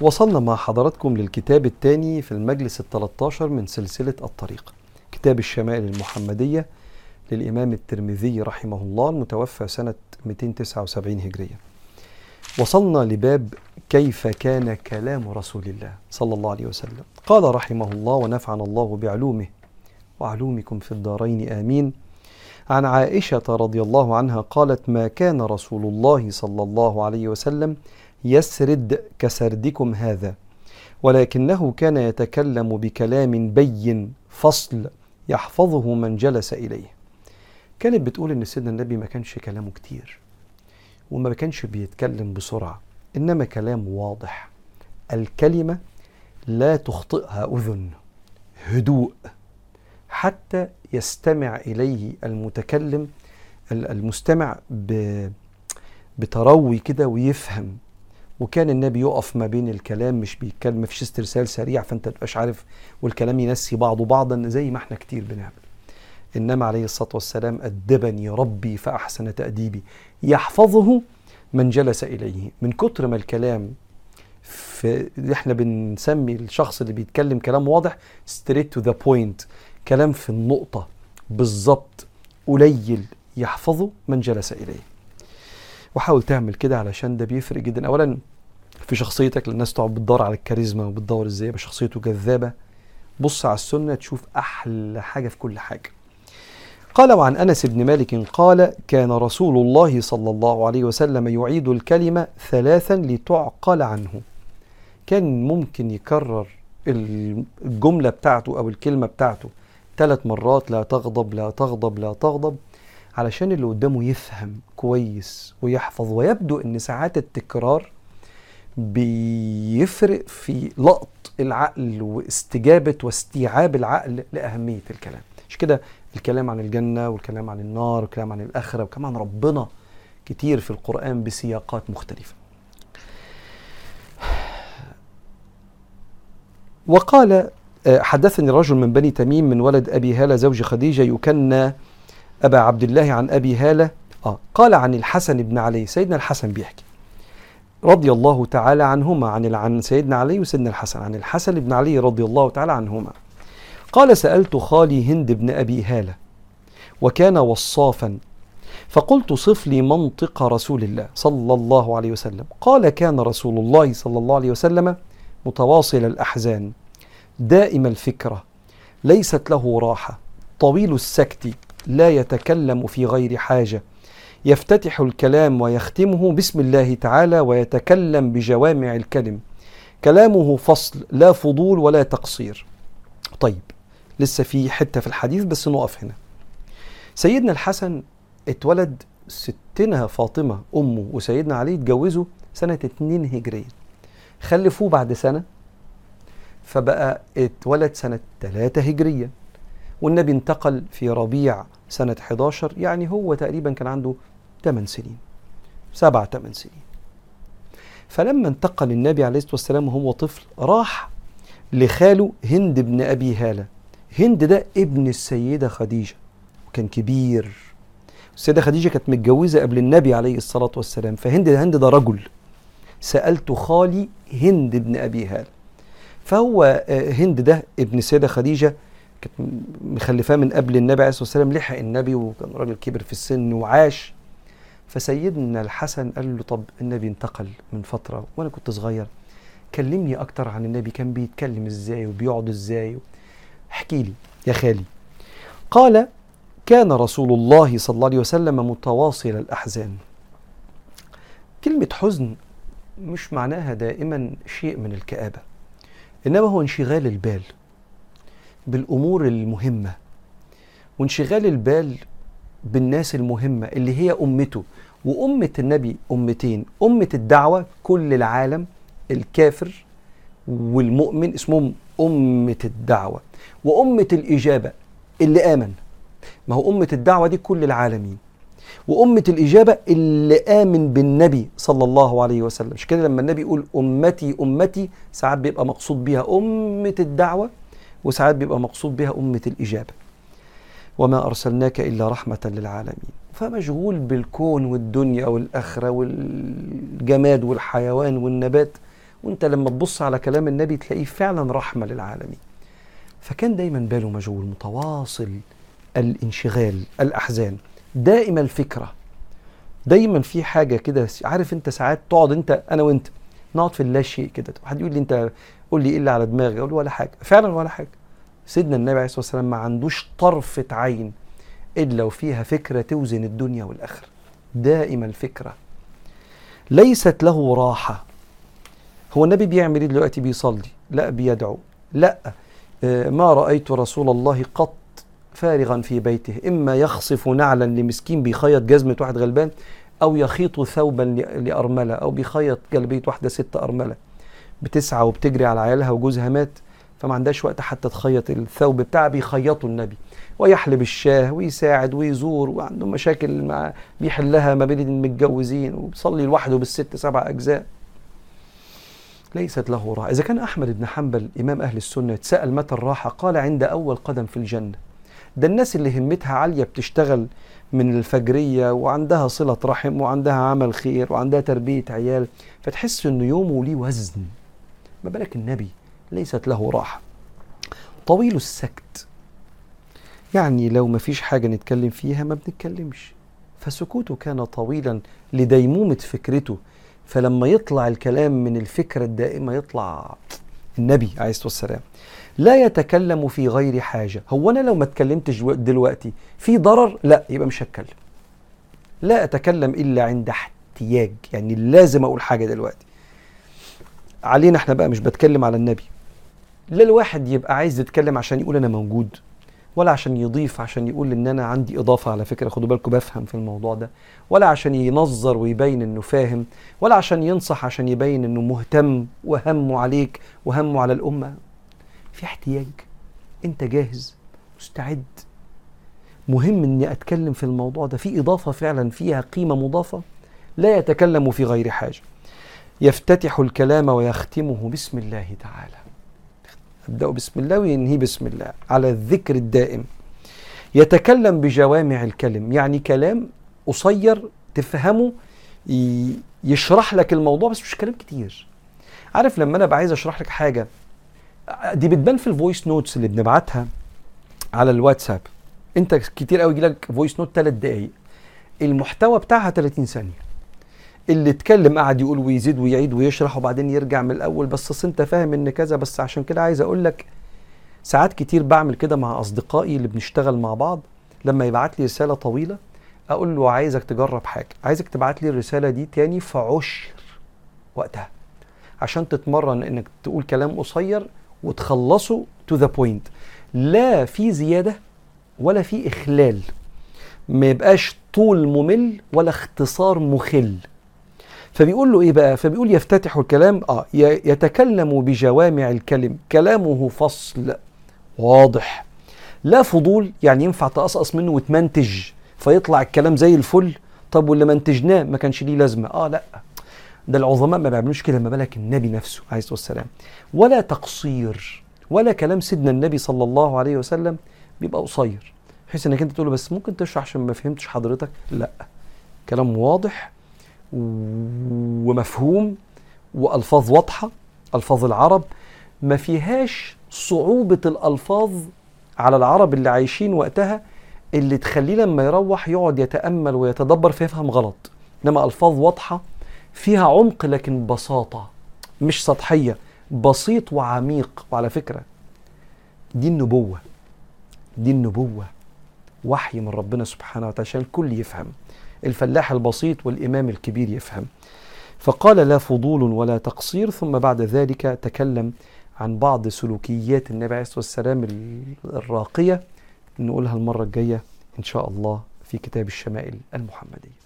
وصلنا مع حضراتكم للكتاب الثاني في المجلس الثلاث من سلسلة الطريق. كتاب الشمائل المحمدية للإمام الترمذي رحمه الله المتوفى سنة 279 هجرية. وصلنا لباب كيف كان كلام رسول الله صلى الله عليه وسلم. قال رحمه الله ونفعنا الله بعلومه وعلومكم في الدارين آمين. عن عائشة رضي الله عنها قالت ما كان رسول الله صلى الله عليه وسلم يسرد كسردكم هذا ولكنه كان يتكلم بكلام بين فصل يحفظه من جلس إليه. كانت بتقول إن سيدنا النبي ما كانش كلامه كتير وما كانش بيتكلم بسرعة إنما كلام واضح. الكلمة لا تخطئها أذن هدوء حتى يستمع إليه المتكلم المستمع بتروي كده ويفهم. وكان النبي يقف ما بين الكلام مش بيتكلم ما فيش استرسال سريع فأنت تبقاش عارف والكلام ينسي بعضه بعضا زي ما إحنا كتير بنعمل. إنما عليه الصلاة والسلام أدبني ربي فأحسن تأديبي يحفظه من جلس إليه. من كتر ما الكلام في إحنا بنسمي الشخص اللي بيتكلم كلام واضح straight to the point كلام في النقطة بالظبط قليل يحفظه من جلس إليه. وحاول تعمل كده علشان ده بيفرق جدا. اولا في شخصيتك الناس تقعد بتدور على الكاريزما وبتدور إزاي يبقى شخصيته جذابه بص على السنة تشوف أحلى حاجة في كل حاجة. قال وعن أنس بن مالك قال كان رسول الله صلى الله عليه وسلم يعيد الكلمة ثلاثا لتعقل عنه. كان ممكن يكرر الجملة بتاعته أو الكلمة بتاعته ثلاث مرات لا تغضب لا تغضب لا تغضب علشان اللي قدامه يفهم كويس ويحفظ ويبدو إن ساعات التكرار بيفرق في لقط العقل واستجابة واستيعاب العقل لأهمية الكلام. مش كده الكلام عن الجنة والكلام عن النار والكلام عن الآخرة عن ربنا. كتير في القرآن بسياقات مختلفة. وقال حدثني رجل من بني تميم من ولد أبي هالة زوج خديجة يكنى أبا عبد الله عن أبي هالة. آه قال عن الحسن بن علي. سيدنا الحسن بيحكي. رضي الله تعالى عنهما عن عن سيدنا علي وسيدنا الحسن عن الحسن بن علي رضي الله تعالى عنهما. قال سألت خالي هند بن أبي هالة وكان وصافا فقلت صف لي منطق رسول الله صلى الله عليه وسلم. قال كان رسول الله صلى الله عليه وسلم متواصل الأحزان دائم الفكرة ليست له راحة طويل السكت لا يتكلم في غير حاجة. يفتتح الكلام ويختمه بسم الله تعالى ويتكلم بجوامع الكلم. كلامه فصل لا فضول ولا تقصير. طيب لسه في حتة في الحديث بس نقف هنا. سيدنا الحسن اتولد ستنا فاطمة أمه وسيدنا علي اتجوزوا سنة 2 هجرية. خلفوه بعد سنة فبقى اتولد سنة 3 هجرية. والنبي انتقل في ربيع سنة 11 يعني هو تقريبا كان عنده 8 سنين. سبع 8 سنين. فلما انتقل النبي عليه الصلاة والسلام وهو طفل راح لخاله هند بن أبي هالة. هند ده ابن السيدة خديجة. وكان كبير. السيدة خديجة كانت متجوزة قبل النبي عليه الصلاة والسلام. فهند ده هند ده رجل. سألت خالي هند بن أبي هالة. فهو هند ده ابن السيدة خديجة كانت مخلفاه من قبل النبي عليه الصلاة والسلام. لحق النبي وكان راجل كبر في السن وعاش. فسيدنا الحسن قال له طب النبي انتقل من فترة وأنا كنت صغير كلمني أكتر عن النبي كان بيتكلم إزاي وبيقعد إزاي احكي لي يا خالي. قال كان رسول الله صلى الله عليه وسلم متواصل الأحزان. كلمة حزن مش معناها دائما شيء من الكآبة إنما هو انشغال البال بالأمور المهمة. وانشغال البال بالناس المهمة اللي هي أمته وأمة النبي أمتين. أمة الدعوة كل العالم الكافر والمؤمن اسمهم أمة الدعوة. وأمة الإجابة اللي آمن. ما هو أمة الدعوة دي كل العالمين. وأمة الإجابة اللي آمن بالنبي صلى الله عليه وسلم. مش كده لما النبي يقول أمتي أمتي ساعات بيبقى مقصود بيها أمة الدعوة وساعات بيبقى مقصود بها أمة الإجابة. وما أرسلناك إلا رحمة للعالمين. فمشغول بالكون والدنيا والآخرة والجماد والحيوان والنبات وأنت لما تبص على كلام النبي تلاقيه فعلا رحمة للعالمين. فكان دايما باله مشغول متواصل الانشغال الأحزان دائما الفكرة. دايما في حاجة كده عارف أنت ساعات تقعد أنت أنا وأنت نقعد في اللا شيء كده. حد يقول لي أنت قول لي إيه اللي على دماغي؟ أقول له ولا حاجة. فعلا ولا حاجة. سيدنا النبي عليه الصلاة والسلام ما عندوش طرفة عين إلا وفيها فكرة توزن الدنيا والآخرة. دائما الفكرة. ليست له راحة. هو النبي بيعمل إيه دلوقتي؟ بيصلي. لا بيدعو. لا آه، ما رأيت رسول الله قط فارغا في بيته. إما يخصف نعلا لمسكين بيخيط جزمة واحد غلبان أو يخيط ثوبا لأرملة أو بيخيط جلبية واحدة ست أرملة. بتسعى وبتجري على عيالها وجوزها مات. فما عندهاش وقت حتى تخيط الثوب بتاعها بيخيطوا النبي. ويحلب الشاه ويساعد ويزور وعنده مشاكل مع بيحلها ما بين المتجوزين وبيصلي لوحده بالست سبع أجزاء. ليست له راحة. إذا كان أحمد بن حنبل إمام أهل السنة اتسأل متى الراحة قال عند أول قدم في الجنة. ده الناس اللي همتها عالية بتشتغل من الفجرية وعندها صلة رحم وعندها عمل خير وعندها تربية عيال. فتحس إنه يومه ليه وزن. ما بالك النبي ليست له راحة. طويل السكت. يعني لو ما فيش حاجة نتكلم فيها ما بنتكلمش. فسكوته كان طويلا لديمومة فكرته. فلما يطلع الكلام من الفكرة الدائمة يطلع النبي عليه الصلاة والسلام. لا يتكلم في غير حاجة. هو أنا لو ما اتكلمتش دلوقتي في ضرر؟ لا يبقى مش هتكلم. لا أتكلم إلا عند احتياج. يعني لازم أقول حاجة دلوقتي. علينا إحنا بقى مش بتكلم على النبي. لا الواحد يبقى عايز يتكلم عشان يقول أنا موجود ولا عشان يضيف عشان يقول إن أنا عندي إضافة على فكرة خدوا بالكم بفهم في الموضوع ده ولا عشان ينظر ويبين إنه فاهم ولا عشان ينصح عشان يبين إنه مهتم وهمه عليك وهمه على الأمة. في احتياج. أنت جاهز؟ مستعد. مهم إني أتكلم في الموضوع ده. في إضافة فعلا فيها قيمة مضافة لا يتكلم في غير حاجة. يفتتح الكلام ويختمه. بسم الله تعالى. يبدأ بسم الله وينهي بسم الله. على الذكر الدائم. يتكلم بجوامع الكلم. يعني كلام قصير تفهمه يشرح لك الموضوع بس مش كلام كتير. عارف لما أنا عايز أشرح لك حاجة؟ دي بتبان في ال voice notes اللي بنبعتها على الواتساب. أنت كتير قوي يجي لك voice note 3 دقايق. المحتوى بتاعها 30 ثانية. اللي اتكلم قعد يقول ويزيد ويعيد ويشرح وبعدين يرجع من الأول بس أصل أنت فاهم إن كذا بس عشان كده عايز أقول لك ساعات كتير بعمل كده مع أصدقائي اللي بنشتغل مع بعض. لما يبعت لي رسالة طويلة أقول له عايزك تجرب حاجة عايزك تبعت لي الرسالة دي تاني في عشر وقتها عشان تتمرن إنك تقول كلام قصير وتخلصه to the point لا في زيادة ولا في إخلال. ما يبقاش طول ممل ولا اختصار مخل. فبيقول له إيه بقى؟ فبيقول يفتتح الكلام آه يتكلم بجوامع الكلم كلامه فصل واضح. لا فضول يعني ينفع تقصقص منه وتمنتج فيطلع الكلام زي الفل. طب واللي منتجناه ما كانش ليه لازمة. آه لا. ده العظماء ما بيعملوش كده ما بالك النبي نفسه عليه الصلاة والسلام. ولا تقصير ولا كلام سيدنا النبي صلى الله عليه وسلم بيبقى قصير. بحيث إنك أنت تقول بس ممكن تشرح عشان ما فهمتش حضرتك؟ لا. كلام واضح ومفهوم وألفاظ واضحة ألفاظ العرب ما فيهاش صعوبة الألفاظ على العرب اللي عايشين وقتها اللي تخليه لما يروح يقعد يتأمل ويتدبر فيفهم غلط. إنما ألفاظ واضحة فيها عمق لكن بساطة مش سطحية بسيط وعميق. وعلى فكرة دي النبوة دي النبوة وحي من ربنا سبحانه وتعالى عشان الكل يفهم. الفلاح البسيط والإمام الكبير يفهم. فقال لا فضول ولا تقصير ثم بعد ذلك تكلم عن بعض سلوكيات النبي عليه الصلاة والسلام الراقية نقولها المرة الجاية إن شاء الله في كتاب الشمائل المحمدية.